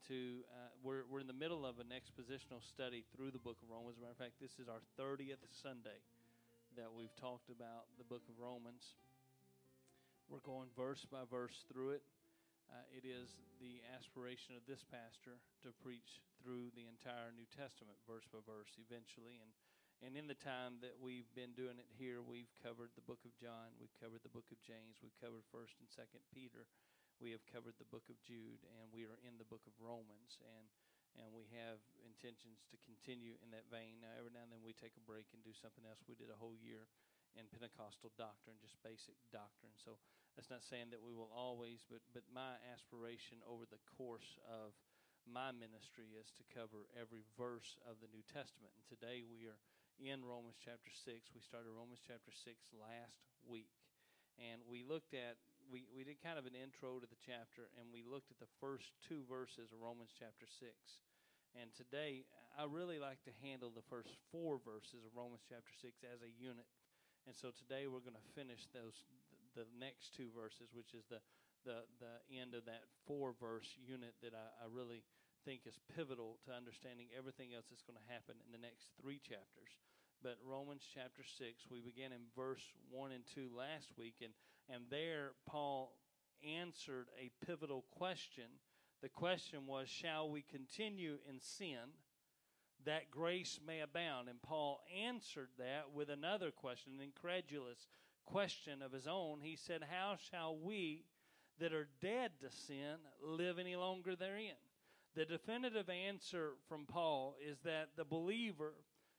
into, uh, we're, we're in the middle of an expositional study through the book of Romans. As a matter of fact, this is our 30th Sunday that we've talked about the book of Romans. We're going verse by verse through it. Uh, it is the aspiration of this pastor to preach through the entire New Testament, verse by verse, eventually. And, and in the time that we've been doing it here, we've covered the book of John, we've covered the book of James, we've covered 1st and 2nd Peter, we have covered the book of Jude, and we are in the book of Romans. And and we have intentions to continue in that vein. Now, every now and then we take a break and do something else. We did a whole year in Pentecostal doctrine, just basic doctrine. So that's not saying that we will always, but but my aspiration over the course of my ministry is to cover every verse of the New Testament. And today we are in Romans chapter 6. We started Romans chapter 6 last week. And we looked at we, we did kind of an intro to the chapter and we looked at the first two verses of Romans chapter 6. And today I really like to handle the first four verses of Romans chapter 6 as a unit and so today we're going to finish those the next two verses, which is the the the end of that four verse unit that I, I really think is pivotal to understanding everything else that's going to happen in the next three chapters. But Romans chapter six, we began in verse one and two last week, and and there Paul answered a pivotal question. The question was, shall we continue in sin? that grace may abound. And Paul answered that with another question, an incredulous question of his own. He said, How shall we that are dead to sin live any longer therein? The definitive answer from Paul is that the believer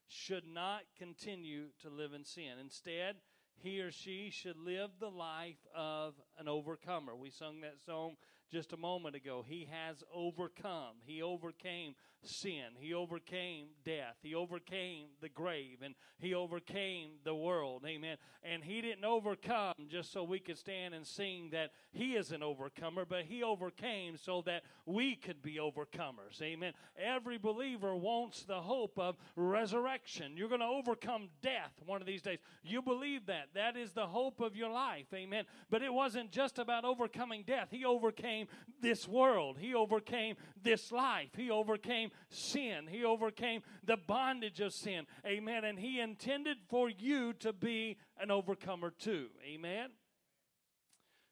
should not continue to live in sin. Instead, he or she should live the life of an overcomer. We sung that song just a moment ago. He has overcome. He overcame sin. He overcame death. He overcame the grave. And he overcame the world. Amen. And he didn't overcome just so we could stand and sing that he is an overcomer, but he overcame so that we could be overcomers. Amen. Every believer wants the hope of resurrection. You're going to overcome death one of these days. You believe that. That is the hope of your life. Amen. But it wasn't just about overcoming death. He overcame this world. He overcame this life. He overcame sin. He overcame the bondage of sin. Amen. And He intended for you to be an overcomer too. Amen.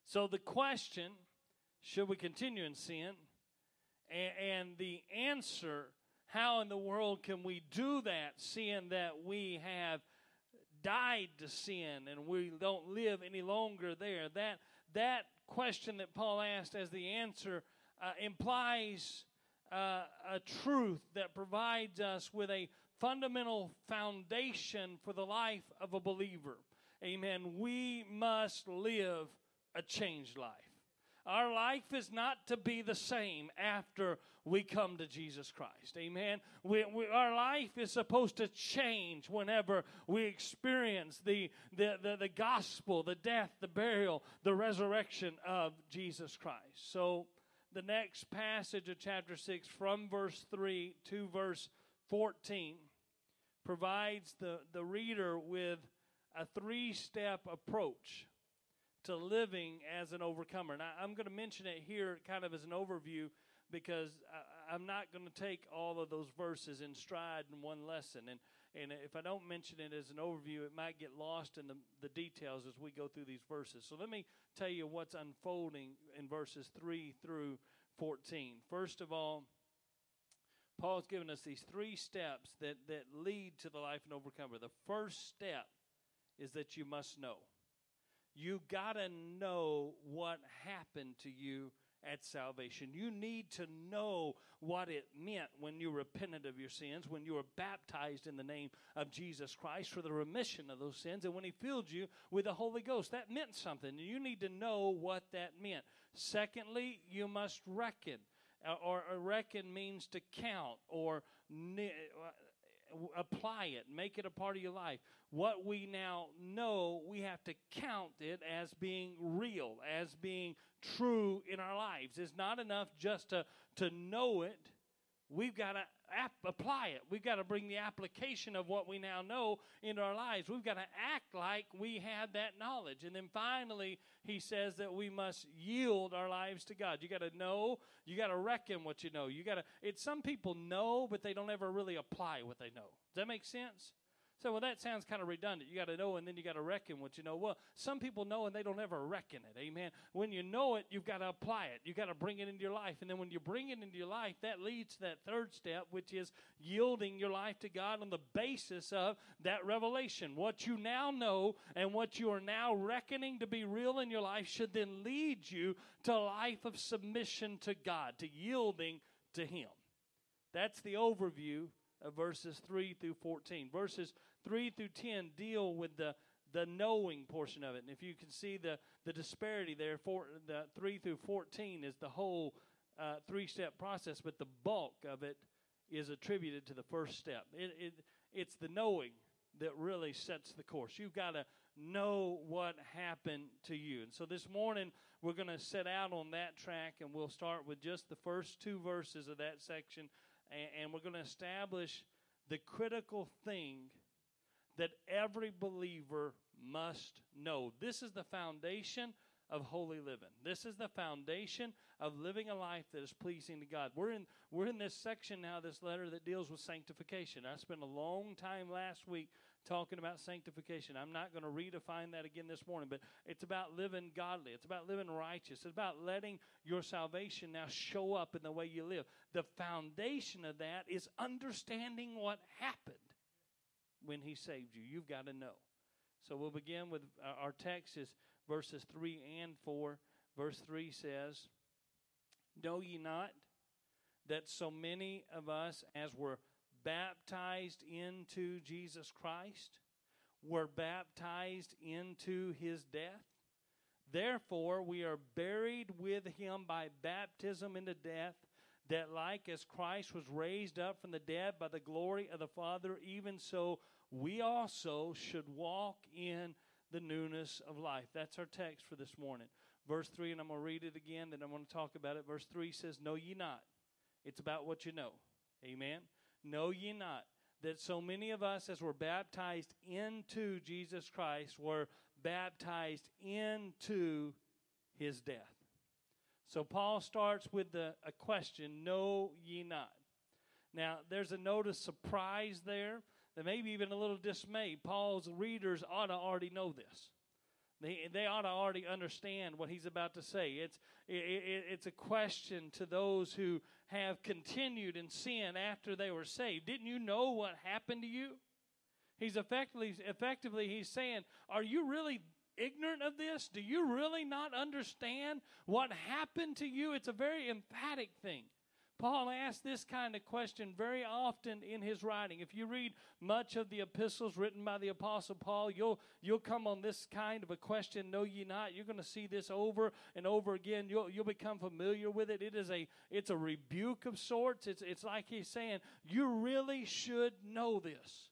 So the question should we continue in sin? And, the answer how in the world can we do that seeing that we have died to sin and we don't live any longer there that that question that Paul asked as the answer uh, implies uh, a truth that provides us with a fundamental foundation for the life of a believer. Amen. We must live a changed life. Our life is not to be the same after we come to Jesus Christ. Amen. We, we, our life is supposed to change whenever we experience the, the, the, the gospel, the death, the burial, the resurrection of Jesus Christ. So, the next passage of chapter 6, from verse 3 to verse 14, provides the, the reader with a three step approach to living as an overcomer. And I, am going to mention it here kind of as an overview because I, am not going to take all of those verses in stride in one lesson. And, and if I don't mention it as an overview, it might get lost in the, the details as we go through these verses. So let me tell you what's unfolding in verses 3 through 14. First of all, Paul's given us these three steps that, that lead to the life and overcomer. The first step is that you must know you got to know what happened to you at salvation. You need to know what it meant when you repented of your sins, when you were baptized in the name of Jesus Christ for the remission of those sins, and when He filled you with the Holy Ghost. That meant something. You need to know what that meant. Secondly, you must reckon. Uh, or, or reckon means to count or apply it, make it a part of your life. What we now know, we have to count it as being real, as being true in our lives. It's not enough just to, to know it, we've got to ap- apply it. We've got to bring the application of what we now know into our lives. We've got to act like we had that knowledge. And then finally, he says that we must yield our lives to God. You got to know, you got to reckon what you know. You got to it's some people know but they don't ever really apply what they know. Does that make sense? So, well, that sounds kind of redundant. You got to know and then you got to reckon what you know. Well, some people know and they don't ever reckon it. Amen. When you know it, you've got to apply it. You've got to bring it into your life. And then when you bring it into your life, that leads to that third step, which is yielding your life to God on the basis of that revelation. What you now know and what you are now reckoning to be real in your life should then lead you to a life of submission to God, to yielding to Him. That's the overview of verses 3 through 14. Verses 3 through 10 deal with the the knowing portion of it. And if you can see the, the disparity there, for, the 3 through 14 is the whole uh, three step process, but the bulk of it is attributed to the first step. It, it, it's the knowing that really sets the course. You've got to know what happened to you. And so this morning, we're going to set out on that track, and we'll start with just the first two verses of that section, and, and we're going to establish the critical thing that every believer must know. This is the foundation of holy living. This is the foundation of living a life that is pleasing to God. We're in we're in this section now this letter that deals with sanctification. I spent a long time last week talking about sanctification. I'm not going to redefine that again this morning, but it's about living godly. It's about living righteous. It's about letting your salvation now show up in the way you live. The foundation of that is understanding what happened when he saved you. You've got to know. So we'll begin with uh, our text is verses 3 and 4. Verse 3 says, Know ye not that so many of us, as were baptized into Jesus Christ, were baptized into his death? Therefore, we are buried with him by baptism into death that like as Christ was raised up from the dead by the glory of the Father, even so we also should walk in the newness of life. That's our text for this morning. Verse 3, and I'm going to read it again, then I'm going to talk about it. Verse 3 says, Know ye not. It's about what you know. Amen. Know ye not that so many of us, as were baptized into Jesus Christ, were baptized into his death. So Paul starts with the, a question, know ye not. Now, there's a note of surprise there, and maybe even a little dismay. Paul's readers ought to already know this. They, they ought to already understand what he's about to say. It's, it, it, it's a question to those who have continued in sin after they were saved. Didn't you know what happened to you? He's effectively, effectively he's saying, Are you really ignorant of this? Do you really not understand what happened to you? It's a very emphatic thing. Paul asks this kind of question very often in his writing. If you read much of the epistles written by the apostle Paul, you'll you'll come on this kind of a question, know ye not? You're going to see this over and over again. You'll you'll become familiar with it. It is a it's a rebuke of sorts. It's it's like he's saying, you really should know this.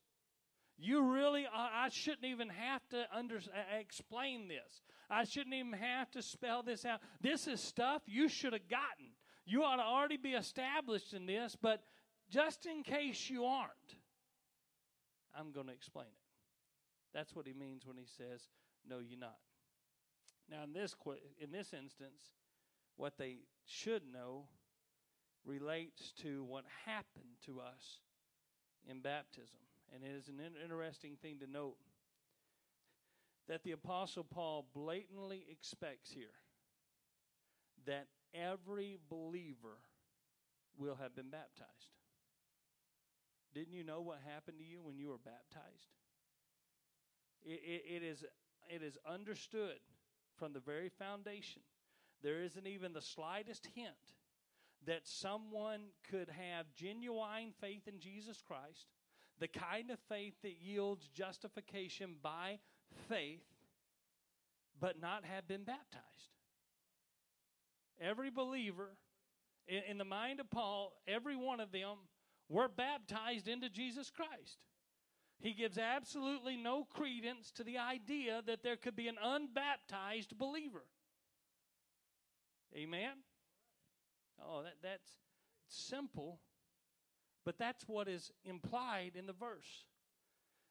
You really, I shouldn't even have to under, uh, explain this. I shouldn't even have to spell this out. This is stuff you should have gotten. You ought to already be established in this, but just in case you aren't, I'm going to explain it. That's what he means when he says, "No, you're not." Now, in this in this instance, what they should know relates to what happened to us in baptism. And it is an interesting thing to note that the Apostle Paul blatantly expects here that every believer will have been baptized. Didn't you know what happened to you when you were baptized? It, it, it, is, it is understood from the very foundation. There isn't even the slightest hint that someone could have genuine faith in Jesus Christ the kind of faith that yields justification by faith, but not have been baptized. Every believer, in, in, the mind of Paul, every one of them were baptized into Jesus Christ. He gives absolutely no credence to the idea that there could be an unbaptized believer. Amen? Oh, that, that's simple But that's what is implied in the verse.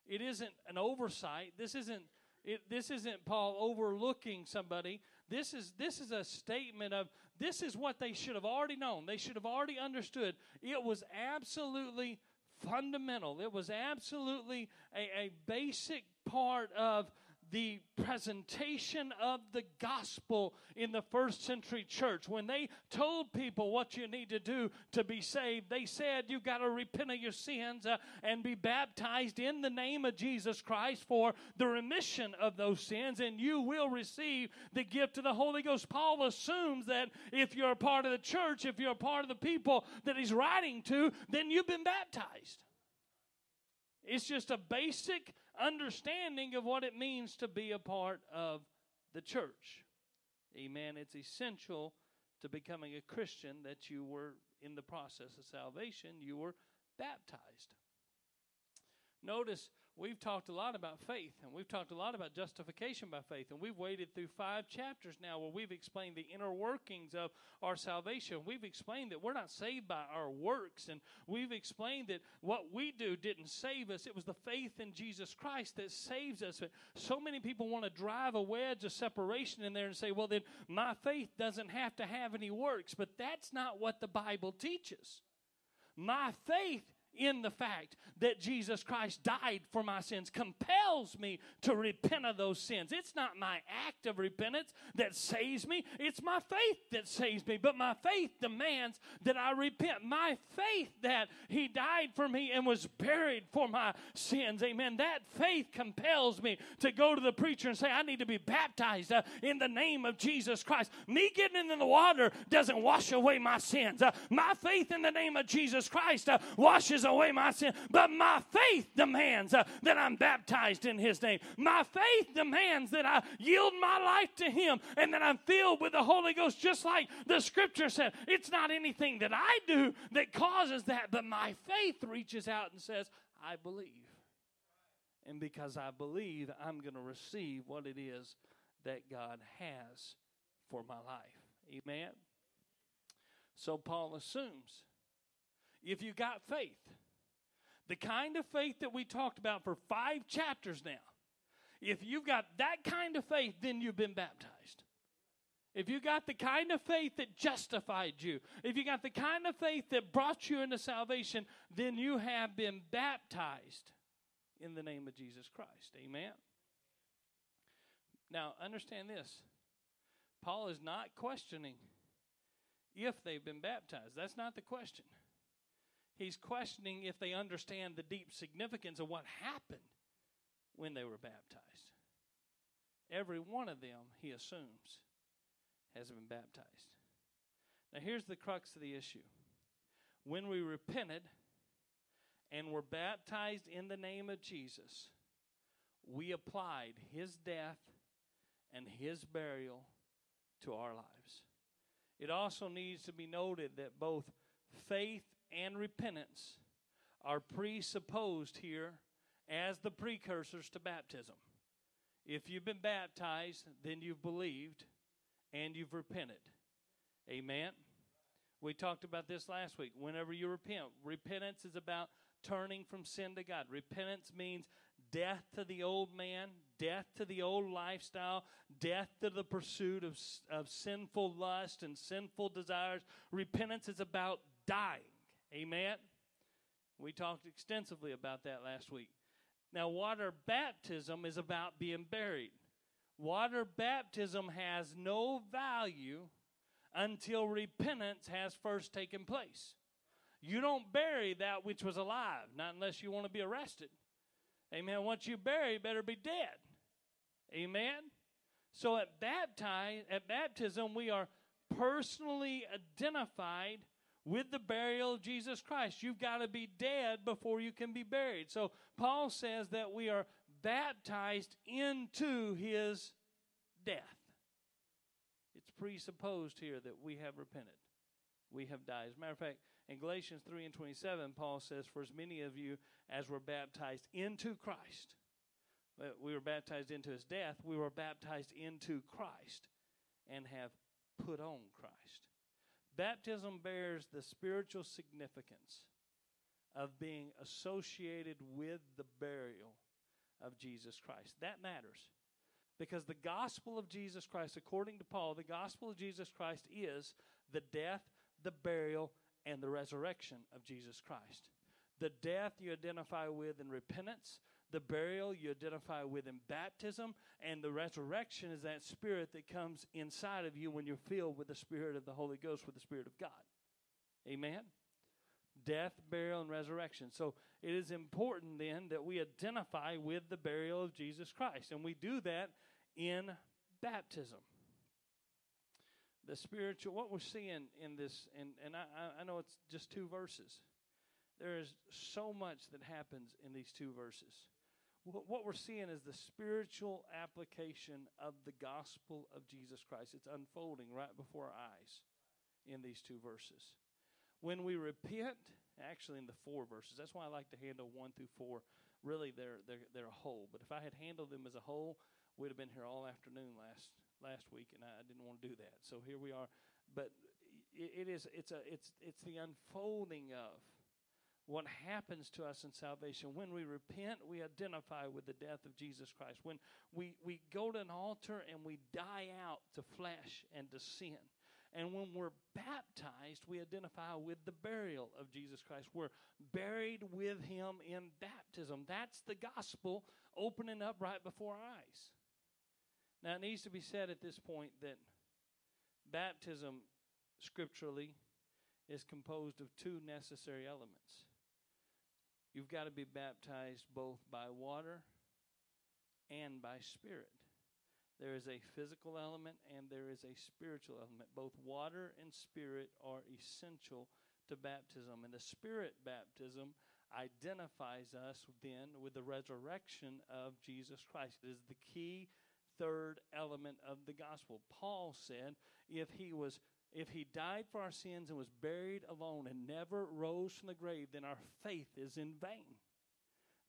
It isn't an oversight. This isn't it, this isn't Paul overlooking somebody. This is this is a statement of this is what they should have already known. They should have already understood. It was absolutely fundamental. It was absolutely a, a basic part of the presentation of the gospel in the first century church. When they told people what you need to do to be saved, they said you got to repent of your sins uh, and be baptized in the name of Jesus Christ for the remission of those sins, and you will receive the gift of the Holy Ghost. Paul assumes that if you're a part of the church, if you're a part of the people that he's writing to, then you've been baptized. It's just a basic understanding of what it means to be a part of the church. Amen. It's essential to becoming a Christian that you were in the process of salvation, you were baptized. Notice we've talked a lot about faith and we've talked a lot about justification by faith and we've waded through five chapters now where we've explained the inner workings of our salvation. We've explained that we're not saved by our works and we've explained that what we do didn't save us. It was the faith in jesus christ that saves us. But so many people want to drive a wedge of separation in there and say well then my faith doesn't have to have any works. But that's not what the bible teaches. My faith in the fact that Jesus Christ died for my sins compels me to repent of those sins. It's not my act of repentance that saves me, it's my faith that saves me. But my faith demands that I repent. My faith that He died for me and was buried for my sins. Amen. That faith compels me to go to the preacher and say, I need to be baptized uh, in the name of Jesus Christ. Me getting in the water doesn't wash away my sins. Uh, my faith in the name of Jesus Christ uh, washes away my sin. But my faith demands uh, that I'm baptized in His name. My faith demands that I yield my life to Him and that I'm filled with the Holy Ghost, just like the scripture said. It's not anything that I do that causes that, but my faith reaches out and says, I believe. And because I believe, I'm going to receive what it is that God has for my life. Amen. So Paul assumes if you got faith, the kind of faith that we talked about for five chapters now. If you've got that kind of faith, then you've been baptized. If you got the kind of faith that justified you, if you got the kind of faith that brought you into salvation, then you have been baptized in the name of Jesus Christ. Amen. Now, understand this Paul is not questioning if they've been baptized. That's not the question. He's questioning if they understand the deep significance of what happened when they were baptized. Every one of them, he assumes, has been baptized. Now, here's the crux of the issue. When we repented and were baptized in the name of Jesus, we applied his death and his burial to our lives. It also needs to be noted that both faith and repentance are presupposed here as the precursors to baptism. If you've been baptized, then you've believed and you've repented. Amen. We talked about this last week. Whenever you repent, repentance is about turning from sin to God. Repentance means death to the old man, death to the old lifestyle, death to the pursuit of, of sinful lust and sinful desires. Repentance is about dying. Amen. We talked extensively about that last week. Now, water baptism is about being buried. Water baptism has no value until repentance has first taken place. You don't bury that which was alive, not unless you want to be arrested. Amen. Once you bury, better be dead. Amen. So at baptize, at baptism, we are personally identified with the burial of Jesus Christ. You've got to be dead before you can be buried. So Paul says that we are baptized into his death. It's presupposed here that we have repented. We have died. As a matter of fact, in Galatians 3 and 27, Paul says, For as many of you as were baptized into Christ, we were baptized into his death, we were baptized into Christ and have put on Christ. Baptism bears the spiritual significance of being associated with the burial of Jesus Christ. That matters. Because the gospel of Jesus Christ, according to Paul, the gospel of Jesus Christ is the death, the burial, and the resurrection of Jesus Christ. The death you identify with in repentance, the burial you identify with in baptism, and the resurrection is that spirit that comes inside of you when you're filled with the Spirit of the Holy Ghost, with the Spirit of God. Amen? Death, burial, and resurrection. So it is important then that we identify with the burial of Jesus Christ, and we do that in baptism. The spiritual, what we're seeing in this, and, and I, I know it's just two verses. There is so much that happens in these two verses what we're seeing is the spiritual application of the gospel of Jesus Christ. It's unfolding right before our eyes in these two verses. When we repent, actually in the four verses, that's why I like to handle one through four. Really, they're they're they're a whole. But if I had handled them as a whole, we'd have been here all afternoon last last week, and I didn't want to do that. So here we are. But it, it is it's a it's it's the unfolding of what happens to us in salvation. When we repent, we identify with the death of Jesus Christ. When we, we go to an altar and we die out to flesh and to sin. And when we're baptized, we identify with the burial of Jesus Christ. We're buried with him in baptism. That's the gospel opening up right before our eyes. Now, it needs to be said at this point that baptism, scripturally, is composed of two necessary elements You've got to be baptized both by water and by spirit. There is a physical element and there is a spiritual element. Both water and spirit are essential to baptism. And the spirit baptism identifies us then with the resurrection of Jesus Christ. It is the key third element of the gospel. Paul said if he was if he died for our sins and was buried alone and never rose from the grave, then our faith is in vain.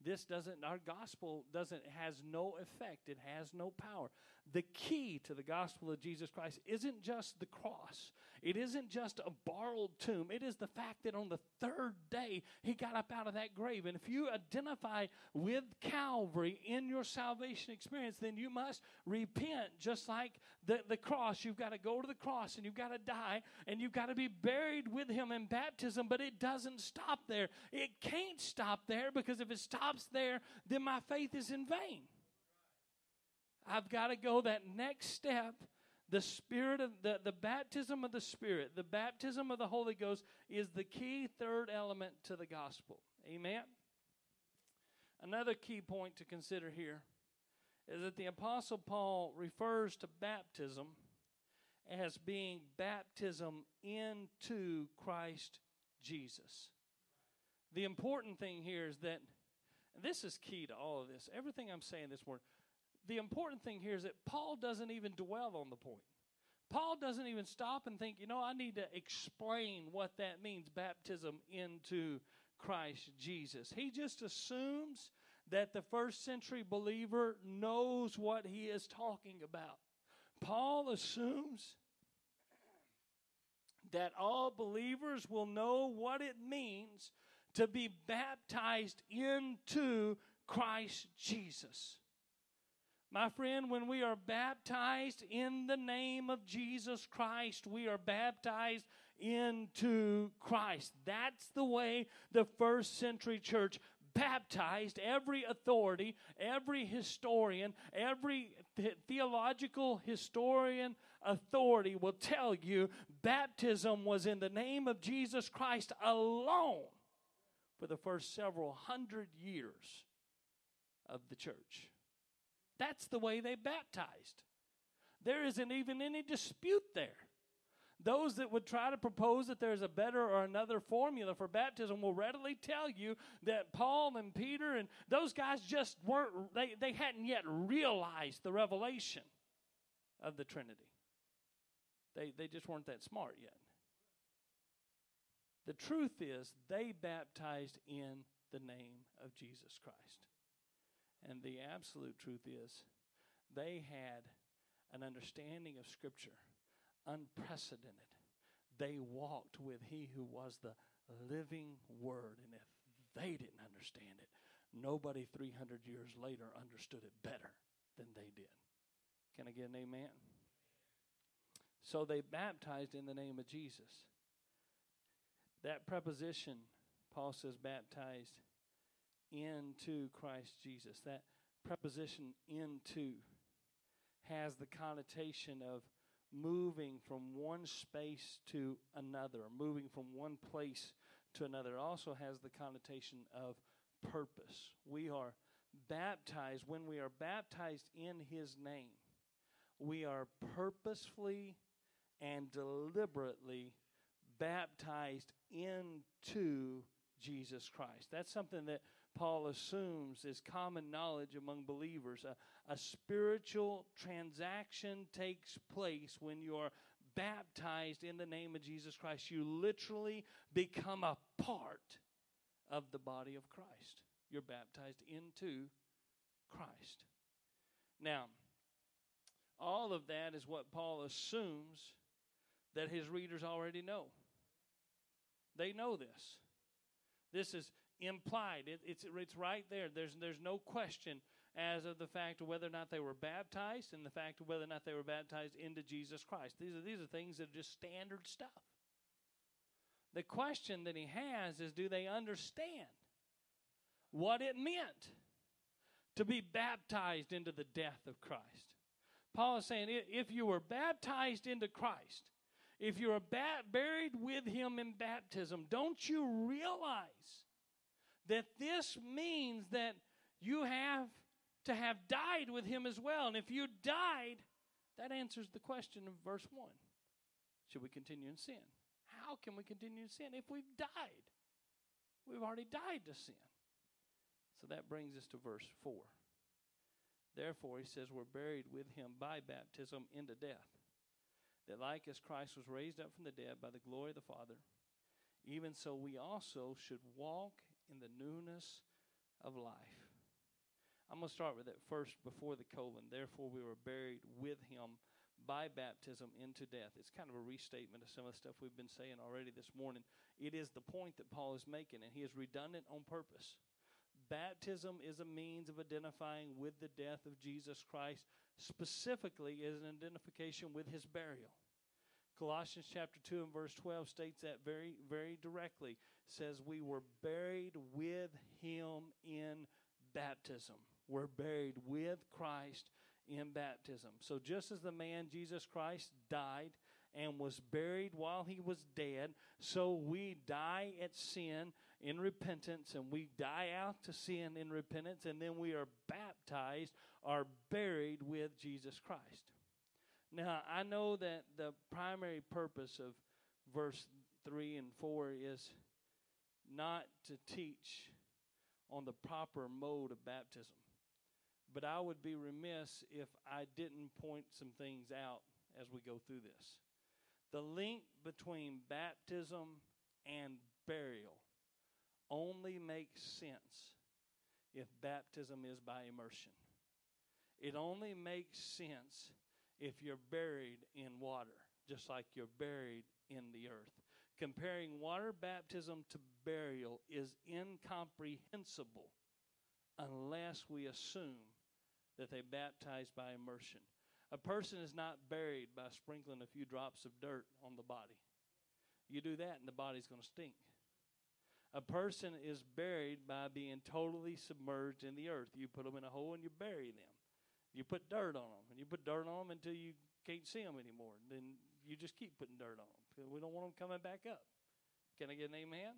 This doesn't, our gospel doesn't, has no effect. It has no power. The key to the gospel of Jesus Christ isn't just the cross. It isn't just a borrowed tomb. It is the fact that on the third day, he got up out of that grave. And if you identify with Calvary in your salvation experience, then you must repent just like the, the cross. You've got to go to the cross and you've got to die and you've got to be buried with him in baptism. But it doesn't stop there. It can't stop there because if it stops there, then my faith is in vain. I've got to go that next step. The spirit of the, the baptism of the Spirit, the baptism of the Holy Ghost is the key third element to the gospel. Amen. Another key point to consider here is that the Apostle Paul refers to baptism as being baptism into Christ Jesus. The important thing here is that this is key to all of this. Everything I'm saying this morning, the important thing here is that Paul doesn't even dwell on the point. Paul doesn't even stop and think, you know, I need to explain what that means baptism into Christ Jesus. He just assumes that the first century believer knows what he is talking about. Paul assumes that all believers will know what it means to be baptized into Christ Jesus. My friend, when we are baptized in the name of Jesus Christ, we are baptized into Christ. That's the way the first century church baptized every authority, every historian, every theological historian authority will tell you baptism was in the name of Jesus Christ alone for the first several hundred years of the church. That's the way they baptized. There isn't even any dispute there. Those that would try to propose that there's a better or another formula for baptism will readily tell you that Paul and Peter and those guys just weren't, they, they hadn't yet realized the revelation of the Trinity. They, they just weren't that smart yet. The truth is, they baptized in the name of Jesus Christ. And the absolute truth is, they had an understanding of Scripture unprecedented. They walked with He who was the living Word. And if they didn't understand it. Nobody 300 years later understood it better than they did. Can I get an amen? So they baptized in the name of Jesus. That preposition, Paul says, baptized into Christ Jesus. That preposition into has the connotation of moving from one space to another, moving from one place to another. It also has the connotation of purpose. We are baptized, when we are baptized in His name, we are purposefully and deliberately baptized into Jesus Christ. That's something that Paul assumes is common knowledge among believers. A, a spiritual transaction takes place when you're baptized in the name of Jesus Christ. You literally become a part of the body of Christ. You're baptized into Christ. Now, all of that is what Paul assumes that his readers already know. They know this. This is implied. It, it's, it's right there. There's, there's no question as of the fact of whether or not they were baptized and the fact of whether or not they were baptized into Jesus Christ. These are, these are things that are just standard stuff. The question that he has is do they understand what it meant to be baptized into the death of Christ? Paul is saying if you were baptized into Christ, if you are ba- buried with him in baptism, don't you realize that this means that you have to have died with him as well? And if you died, that answers the question of verse 1. Should we continue in sin? How can we continue in sin if we've died? We've already died to sin. So that brings us to verse 4. Therefore, he says, we're buried with him by baptism into death that like as Christ was raised up from the dead by the glory of the Father, even so we also should walk in the newness of life. I'm going to start with that first before the colon. Therefore, we were buried with him by baptism into death. It's kind of a restatement of some of the stuff we've been saying already this morning. It is the point that Paul is making, and he is redundant on purpose. Baptism is a means of identifying with the death of Jesus Christ, specifically as an identification with his burial. Colossians chapter 2 and verse 12 states that very, very directly. Says, We were buried with him in baptism. We're buried with Christ in baptism. So just as the man Jesus Christ died and was buried while he was dead, so we die at sin in repentance and we die out to sin in repentance and then we are baptized are buried with Jesus Christ. Now, I know that the primary purpose of verse 3 and 4 is not to teach on the proper mode of baptism. But I would be remiss if I didn't point some things out as we go through this. The link between baptism and burial only makes sense if baptism is by immersion. It only makes sense if you're buried in water, just like you're buried in the earth. Comparing water baptism to burial is incomprehensible unless we assume that they baptized by immersion. A person is not buried by sprinkling a few drops of dirt on the body. You do that, and the body's going to stink. A person is buried by being totally submerged in the earth. You put them in a hole and you bury them. You put dirt on them, and you put dirt on them until you can't see them anymore. Then you just keep putting dirt on them we don't want them coming back up. Can I get an amen?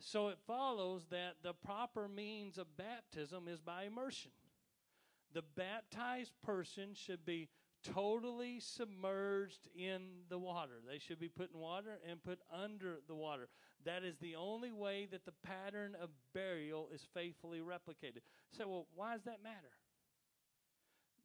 So it follows that the proper means of baptism is by immersion. The baptized person should be totally submerged in the water. They should be put in water and put under the water. That is the only way that the pattern of burial is faithfully replicated. So, well, why does that matter?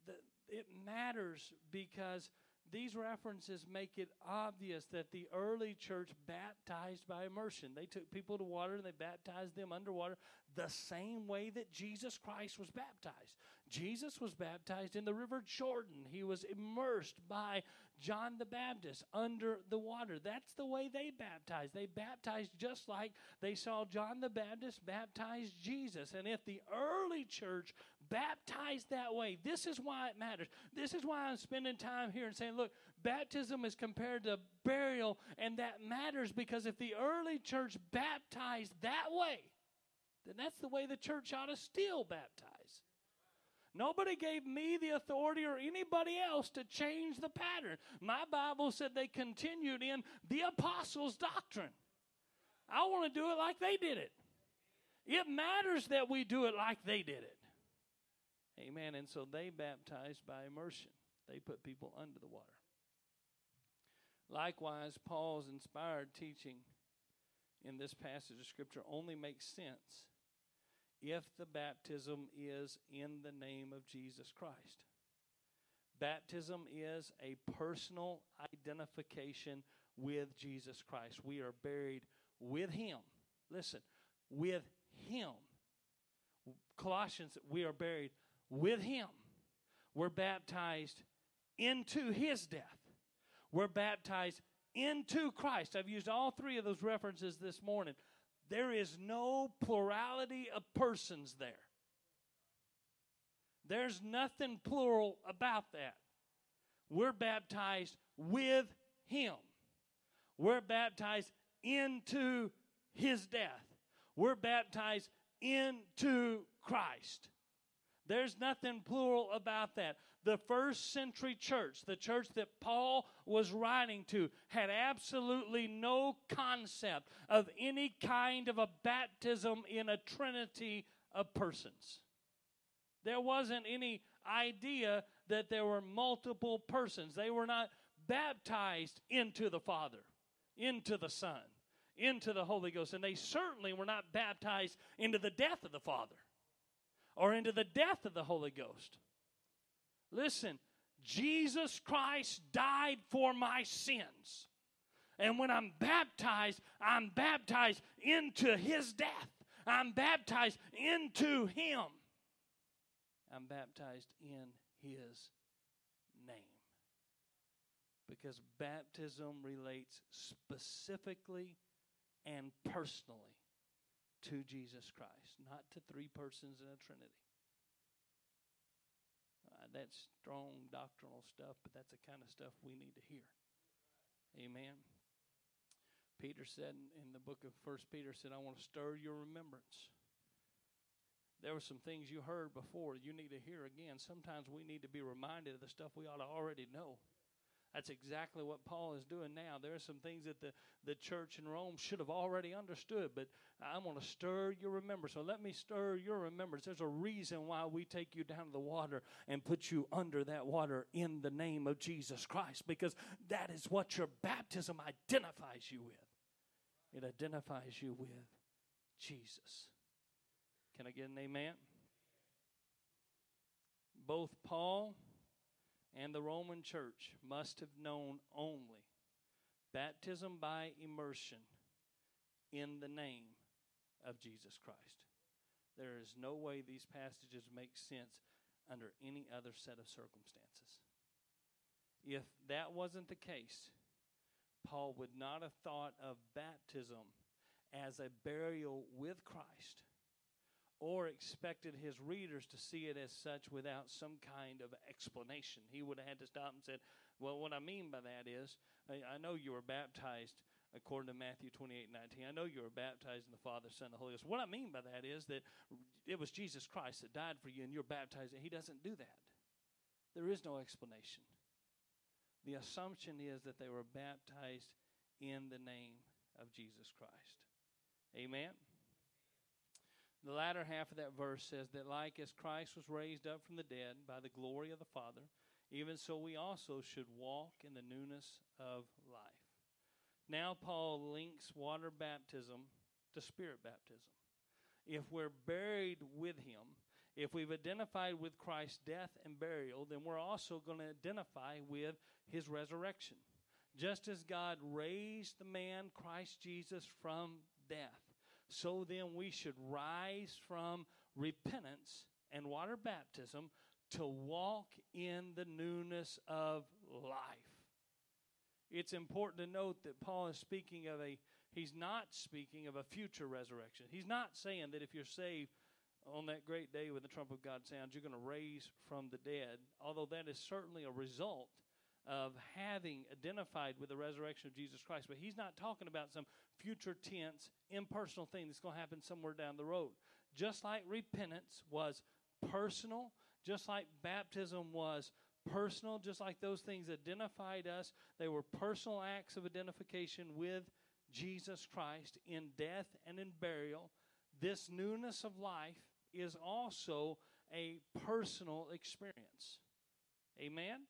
The, it matters because these references make it obvious that the early church baptized by immersion. They took people to water and they baptized them underwater the same way that Jesus Christ was baptized. Jesus was baptized in the River Jordan. He was immersed by John the Baptist under the water. That's the way they baptized. They baptized just like they saw John the Baptist baptize Jesus. And if the early church baptized that way, this is why it matters. This is why I'm spending time here and saying, look, baptism is compared to burial, and that matters because if the early church baptized that way, then that's the way the church ought to still baptize. Nobody gave me the authority or anybody else to change the pattern. My Bible said they continued in the apostles' doctrine. I want to do it like they did it. It matters that we do it like they did it. Amen. And so they baptized by immersion, they put people under the water. Likewise, Paul's inspired teaching in this passage of Scripture only makes sense if the baptism is in the name of Jesus Christ. Baptism is a personal identification with Jesus Christ. We are buried with Him. Listen, with Him. Colossians, we are buried with Him. We're baptized into His death. We're baptized into Christ. I've used all three of those references this morning. There is no plurality of persons there. There's nothing plural about that. We're baptized with Him. We're baptized into His death. We're baptized into Christ. There's nothing plural about that. The first century church, the church that Paul was writing to, had absolutely no concept of any kind of a baptism in a trinity of persons. There wasn't any idea that there were multiple persons. They were not baptized into the Father, into the Son, into the Holy Ghost. And they certainly were not baptized into the death of the Father or into the death of the Holy Ghost. Listen, Jesus Christ died for my sins. And when I'm baptized, I'm baptized into his death. I'm baptized into him. I'm baptized in his name. Because baptism relates specifically and personally to Jesus Christ, not to three persons in a trinity uh, that's strong doctrinal stuff, but that's the kind of stuff we need to hear. Amen. Peter said in the book of First Peter said, "I want to stir your remembrance." There were some things you heard before you need to hear again. Sometimes we need to be reminded of the stuff we ought to already know. That's exactly what Paul is doing now. There are some things that the, the church in Rome should have already understood, but I want to stir your remembrance. So let me stir your remembrance. There's a reason why we take you down to the water and put you under that water in the name of Jesus Christ, because that is what your baptism identifies you with. It identifies you with Jesus. Can I get an amen? Both Paul and the Roman church must have known only baptism by immersion in the name of Jesus Christ. There is no way these passages make sense under any other set of circumstances. If that wasn't the case, Paul would not have thought of baptism as a burial with Christ or expected his readers to see it as such without some kind of explanation. He would have had to stop and said, "Well, what I mean by that is, I know you were baptized according to Matthew 28, 19. I know you were baptized in the Father, Son, and the Holy Ghost. What I mean by that is that it was Jesus Christ that died for you, and you're baptized. He doesn't do that. There is no explanation. The assumption is that they were baptized in the name of Jesus Christ. Amen. The latter half of that verse says that, like as Christ was raised up from the dead by the glory of the Father, even so we also should walk in the newness of life. Now, Paul links water baptism to spirit baptism. If we're buried with him, If we've identified with Christ's death and burial, then we're also going to identify with his resurrection. Just as God raised the man, Christ Jesus, from death, so then we should rise from repentance and water baptism to walk in the newness of life. It's important to note that Paul is speaking of a, he's not speaking of a future resurrection. He's not saying that if you're saved on that great day when the trump of God sounds, you're going to raise from the dead, although that is certainly a result of having identified with the resurrection of Jesus Christ. But he's not talking about some future tense, impersonal thing that's going to happen somewhere down the road. Just like repentance was personal, just like baptism was personal, just like those things identified us, they were personal acts of identification with Jesus Christ in death and in burial. This newness of life is also a personal experience. Amen?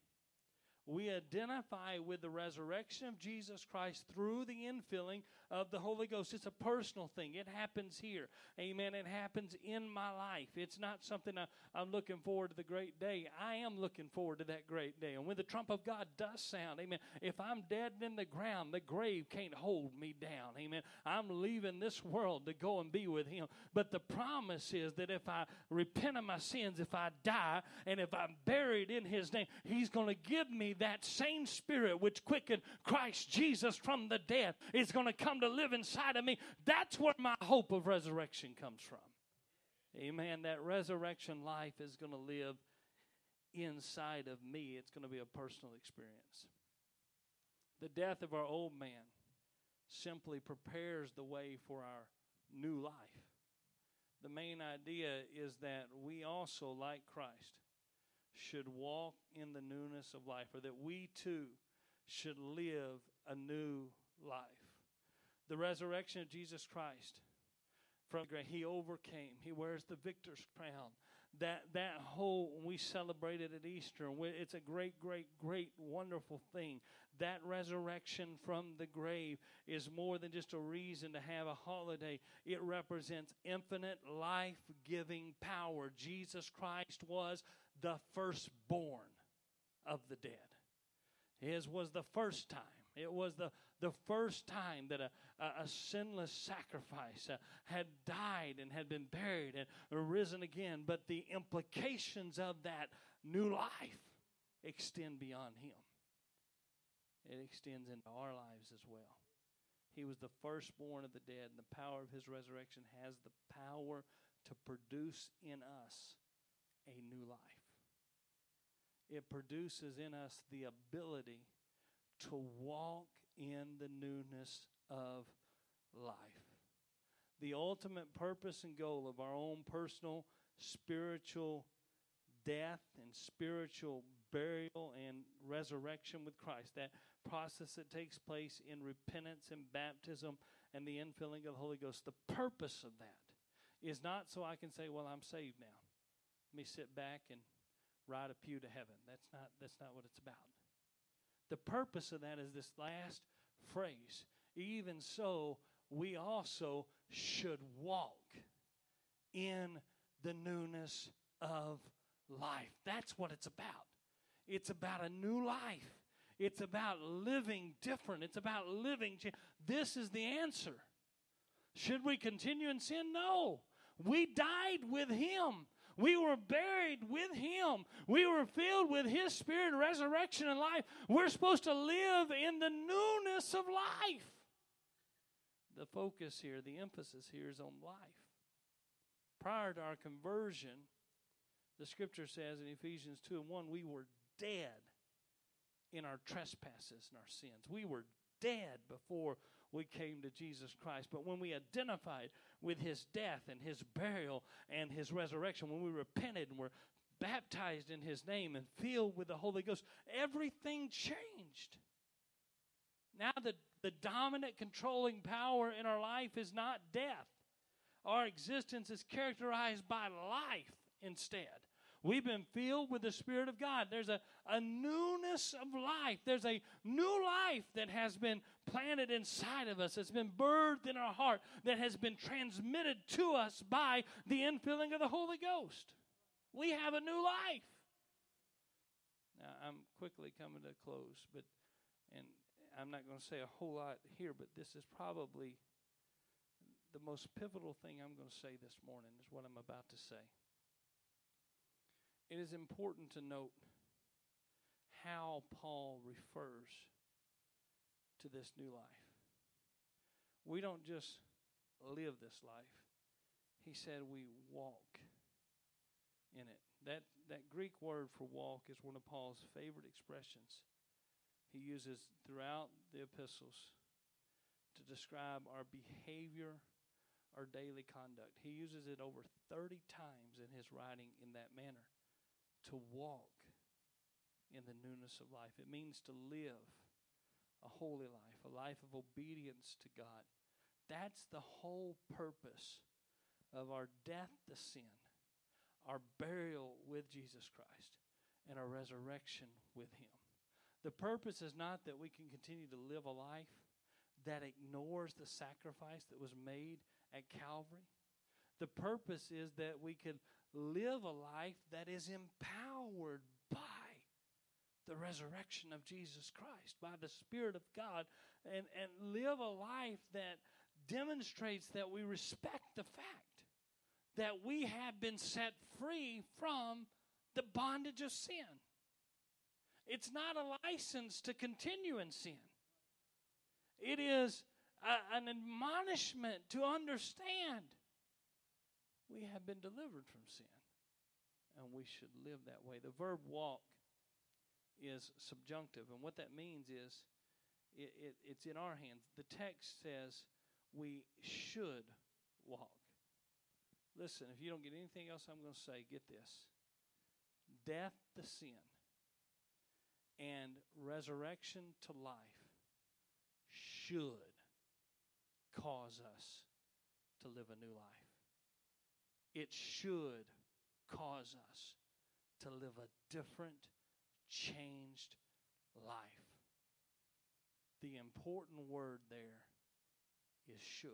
we identify with the resurrection of Jesus Christ through the infilling of the Holy Ghost. It's a personal thing. It happens here. Amen. It happens in my life. It's not something I, am looking forward to the great day. I am looking forward to that great day. And when the trump of God does sound, amen, if I'm dead in the ground, the grave can't hold me down. Amen. I'm leaving this world to go and be with Him. But the promise is that if I repent of my sins, if I die, and if I'm buried in His name, He's going to give me that same spirit which quickened Christ Jesus from the dead is going to come to live inside of me. That's where my hope of resurrection comes from. Amen. That resurrection life is going to live inside of me. It's going to be a personal experience. The death of our old man simply prepares the way for our new life. The main idea is that we also, like Christ, should walk in the newness of life, or that we too should live a new life. The resurrection of Jesus Christ from the grave. he overcame. He wears the victor's crown. That that whole we celebrated at Easter. It's a great, great, great, wonderful thing. That resurrection from the grave is more than just a reason to have a holiday. It represents infinite life-giving power. Jesus Christ was the firstborn of the dead. His was the first time. It was the, the first time that a, a, a sinless sacrifice uh, had died and had been buried and risen again. But the implications of that new life extend beyond him, it extends into our lives as well. He was the firstborn of the dead, and the power of his resurrection has the power to produce in us a new life it produces in us the ability to walk in the newness of life. The ultimate purpose and goal of our own personal spiritual death and spiritual burial and resurrection with Christ, that process that takes place in repentance and baptism and the infilling of the Holy Ghost, the purpose of that is not so I can say, Well, I'm saved now. Let me sit back and ride a pew to heaven. That's not, that's not what it's about. The purpose of that is this last phrase. Even so, we also should walk in the newness of life. That's what it's about. It's about a new life. It's about living different. It's about living. This is the answer. Should we continue in sin? No. We died with Him. We were buried with Him. We were filled with His Spirit, resurrection, and life. We're supposed to live in the newness of life. The focus here, the emphasis here is on life. Prior to our conversion, the scripture says in Ephesians 2 and 1, we were dead in our trespasses and our sins. We were dead before we came to Jesus Christ. But when we identified with his death and his burial and his resurrection, when we repented and were baptized in his name and filled with the Holy Ghost, everything changed. Now, the, the dominant controlling power in our life is not death. Our existence is characterized by life instead. We've been filled with the Spirit of God. There's a, a newness of life. There's a new life that has been planted inside of us, that's been birthed in our heart, that has been transmitted to us by the infilling of the Holy Ghost. We have a new life. Now, I'm quickly coming to a close, but, and I'm not going to say a whole lot here, but this is probably the most pivotal thing I'm going to say this morning, is what I'm about to say. It is important to note how Paul refers to this new life. We don't just live this life. He said we walk in it. That that Greek word for walk is one of Paul's favorite expressions. He uses throughout the epistles to describe our behavior, our daily conduct. He uses it over 30 times in his writing in that manner to walk in the newness of life. It means to live a holy life, a life of obedience to God. That's the whole purpose of our death to sin, our burial with Jesus Christ, and our resurrection with Him. The purpose is not that we can continue to live a life that ignores the sacrifice that was made at Calvary. The purpose is that we can live a life that is empowered by the resurrection of Jesus Christ, by the Spirit of God, and, and live a life that demonstrates that we respect the fact that we have been set free from the bondage of sin. It's not a license to continue in sin. It is a, an admonishment to understand we have been delivered from sin and we should live that way. The verb walk is subjunctive, and what that means is it, it, it's in our hands. The text says we should walk. Listen, if you don't get anything else I'm going to say, get this death to sin and resurrection to life should cause us to live a new life. It should cause us to live a different, changed life. The important word there is should.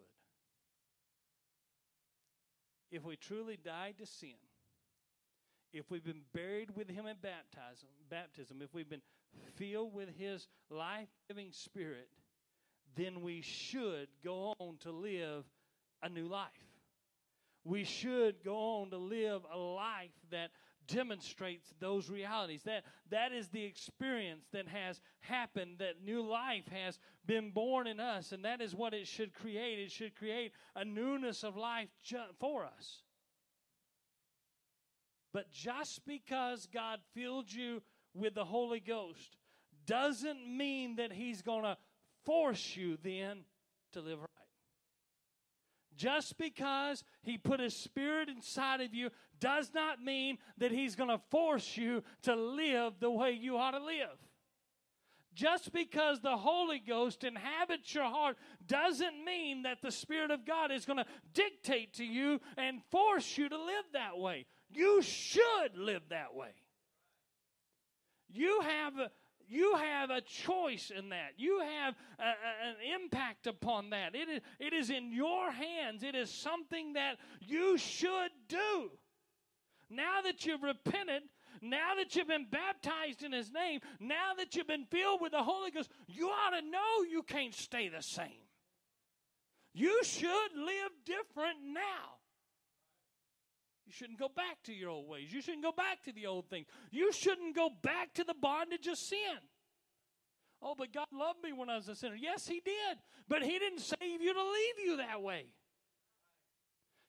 If we truly died to sin, if we've been buried with him in baptism, baptism, if we've been filled with his life-giving spirit, then we should go on to live a new life. We should go on to live a life that demonstrates those realities. That that is the experience that has happened, that new life has been born in us, and that is what it should create. It should create a newness of life ju- for us. But just because God filled you with the Holy Ghost doesn't mean that He's going to force you then to live. Just because He put His Spirit inside of you does not mean that He's going to force you to live the way you ought to live. Just because the Holy Ghost inhabits your heart doesn't mean that the Spirit of God is going to dictate to you and force you to live that way. You should live that way. You have you have a choice in that. You have a, a, an impact upon that. It is, it is in your hands. It is something that you should do. Now that you've repented, now that you've been baptized in His name, now that you've been filled with the Holy Ghost, you ought to know you can't stay the same. You should live different now. You shouldn't go back to your old ways. You shouldn't go back to the old things. You shouldn't go back to the bondage of sin. Oh, but God loved me when I was a sinner. Yes, He did. But He didn't save you to leave you that way.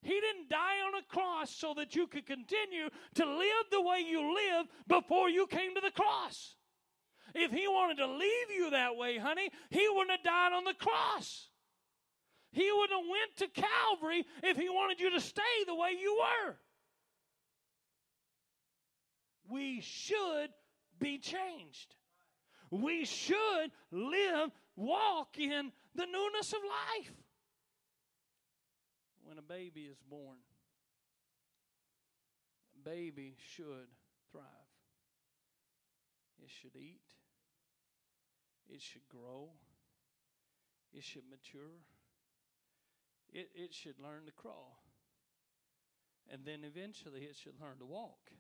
He didn't die on a cross so that you could continue to live the way you lived before you came to the cross. If He wanted to leave you that way, honey, He wouldn't have died on the cross. He wouldn't have went to Calvary if He wanted you to stay the way you were we should be changed. We should live, walk in the newness of life. When a baby is born, a baby should thrive. It should eat. It should grow. It should mature. It, it should learn to crawl. And then eventually it should learn to walk.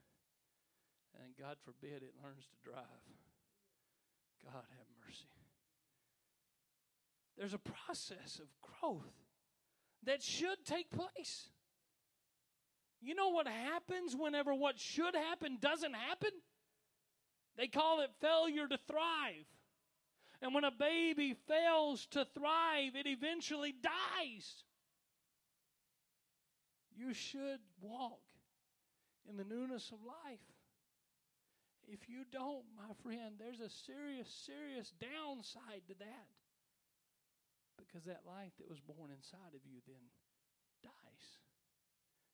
And God forbid it learns to drive. God have mercy. There's a process of growth that should take place. You know what happens whenever what should happen doesn't happen? They call it failure to thrive. And when a baby fails to thrive, it eventually dies. You should walk in the newness of life. If you don't, my friend, there's a serious, serious downside to that. Because that life that was born inside of you then dies.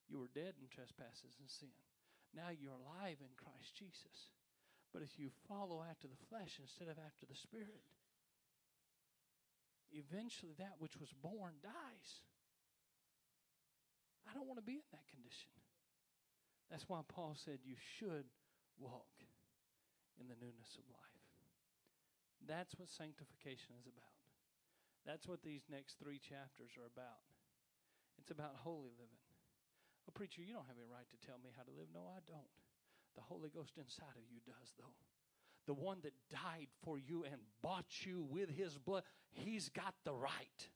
You were dead in trespasses and sin. Now you're alive in Christ Jesus. But if you follow after the flesh instead of after the spirit, eventually that which was born dies. I don't want to be in that condition. That's why Paul said you should walk in the newness of life. That's what sanctification is about. That's what these next three chapters are about. It's about holy living. Well, preacher, you don't have any right to tell me how to live. No, I don't. The Holy Ghost inside of you does, though. The one that died for you and bought you with his blood, he's got the right.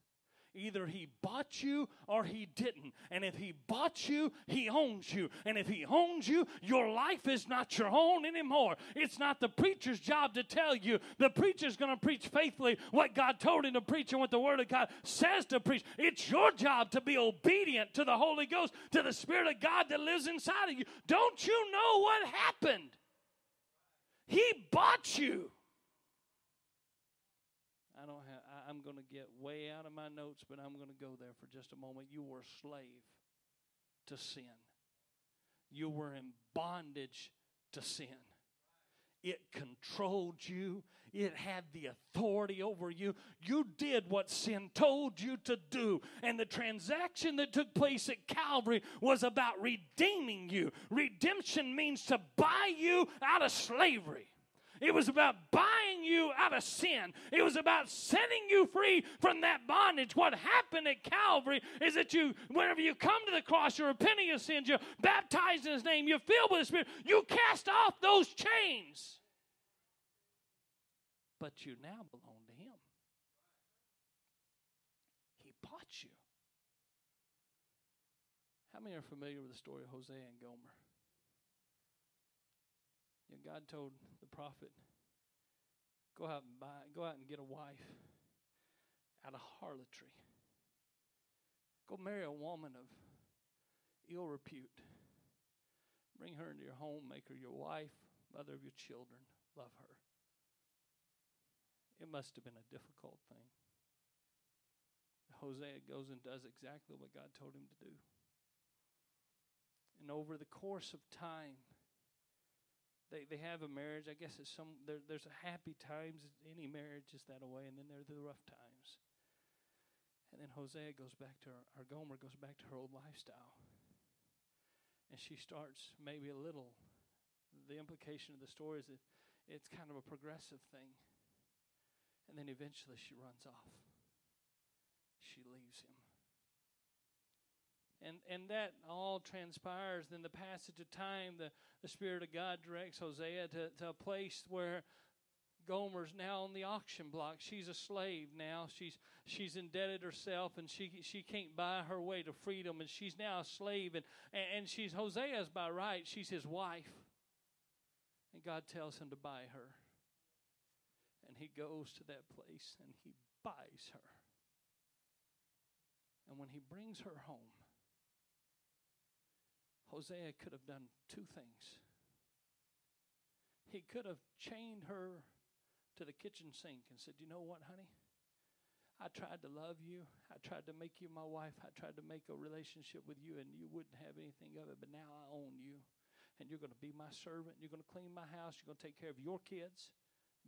Either he bought you or he didn't. And if he bought you, he owns you. And if he owns you, your life is not your own anymore. It's not the preacher's job to tell you. The preacher's going to preach faithfully what God told him to preach and what the Word of God says to preach. It's your job to be obedient to the Holy Ghost, to the Spirit of God that lives inside of you. Don't you know what happened? He bought you. I don't have I'm going to get way out of my notes, but I'm going to go there for just a moment. You were a slave to sin, you were in bondage to sin. It controlled you. It had the authority over you. You did what sin told you to do. And the transaction that took place at Calvary was about redeeming you. Redemption means to buy you out of slavery. It was about buying you out of sin. It was about setting you free from that bondage. What happened at Calvary is that you, whenever you come to the cross, you're repenting of sins, you're baptized in His name, you're filled with the Spirit, you cast off those chains. But you now belong to Him. He bought you. How many are familiar with the story of Hosea and Gomer? God told prophet, go out and buy, go out and get a wife out of harlotry. Go marry a woman of ill repute. Bring her into your home, make her your wife, mother of your children. Love her. It must have been a difficult thing. Hosea goes and does exactly what God told him to do. And over the course of time, they they have a marriage. I guess it's some there, there's happy times. Any marriage is that way, and then there are the rough times. And then Hosea goes back to her, or Gomer goes back to her old lifestyle, and she starts maybe a little. The implication of the story is that it's kind of a progressive thing, and then eventually she runs off. She leaves him. And, and that all transpires. Then the passage of time, the, the Spirit of God directs Hosea to, to a place where Gomer's now on the auction block. She's a slave now. She's she's indebted herself, and she she can't buy her way to freedom, and she's now a slave. And and she's Hosea's by right. She's his wife, and God tells him to buy her. And he goes to that place and he buys her. And when he brings her home, Hosea could have done two things. He could have chained her to the kitchen sink and said, You know what, honey? I tried to love you. I tried to make you my wife. I tried to make a relationship with you, and you wouldn't have anything of it. But now I own you, and you're going to be my servant. You're going to clean my house. You're going to take care of your kids.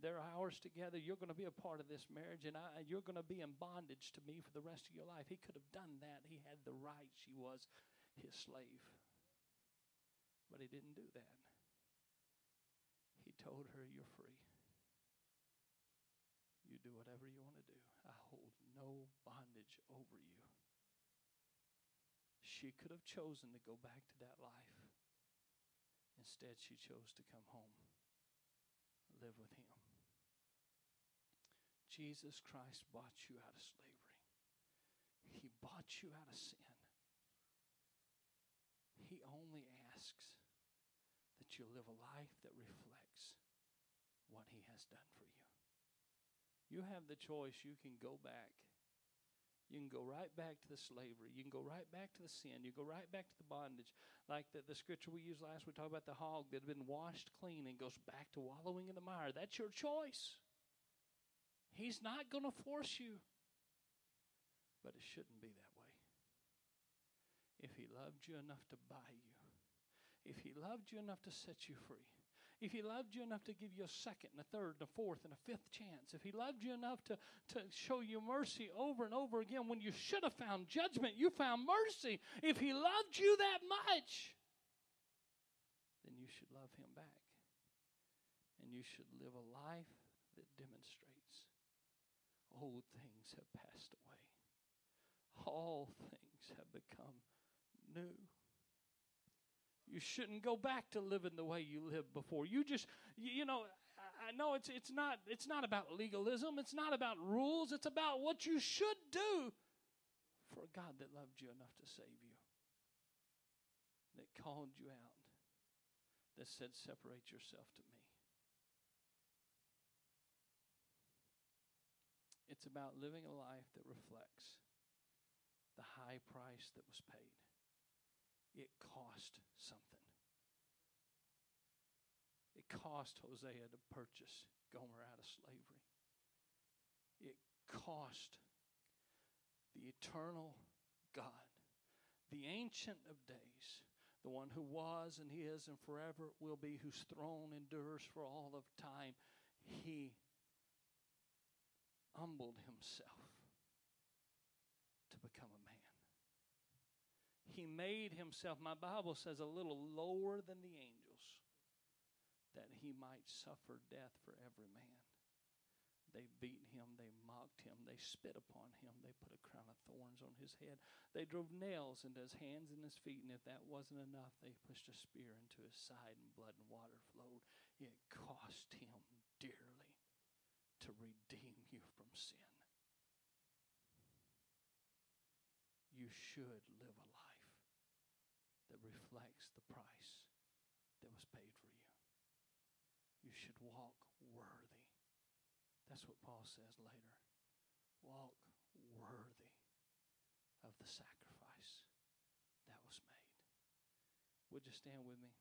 They're ours together. You're going to be a part of this marriage, and I, you're going to be in bondage to me for the rest of your life. He could have done that. He had the right. She was his slave. But he didn't do that. He told her, You're free. You do whatever you want to do. I hold no bondage over you. She could have chosen to go back to that life. Instead, she chose to come home, live with Him. Jesus Christ bought you out of slavery, He bought you out of sin. He only asks that you live a life that reflects what He has done for you. You have the choice. You can go back. You can go right back to the slavery. You can go right back to the sin. You go right back to the bondage. Like the, the scripture we used last, we talked about the hog that had been washed clean and goes back to wallowing in the mire. That's your choice. He's not going to force you. But it shouldn't be that way. If He loved you enough to buy you, if He loved you enough to set you free, if he loved you enough to give you a second and a third and a fourth and a fifth chance, if he loved you enough to, to show you mercy over and over again when you should have found judgment, you found mercy. If he loved you that much, then you should love him back. And you should live a life that demonstrates old things have passed away, all things have become new. You shouldn't go back to living the way you lived before. You just, you, you know, I, know it's it's not it's not about legalism. It's not about rules. It's about what you should do for a God that loved you enough to save you, that called you out, that said, "Separate yourself to me." It's about living a life that reflects the high price that was paid it cost something. It cost Hosea to purchase Gomer out of slavery. It cost the eternal God, the Ancient of Days, the one who was and is and forever will be, whose throne endures for all of time. He humbled himself to become a. He made himself, my Bible says, a little lower than the angels that he might suffer death for every man. They beat him, they mocked him, they spit upon him, they put a crown of thorns on his head. They drove nails into his hands and his feet, and if that wasn't enough, they pushed a spear into his side, and blood and water flowed. It cost him dearly to redeem you from sin. You should live a reflects the price that was paid for you. You should walk worthy. That's what Paul says later. Walk worthy of the sacrifice that was made. Would you stand with me?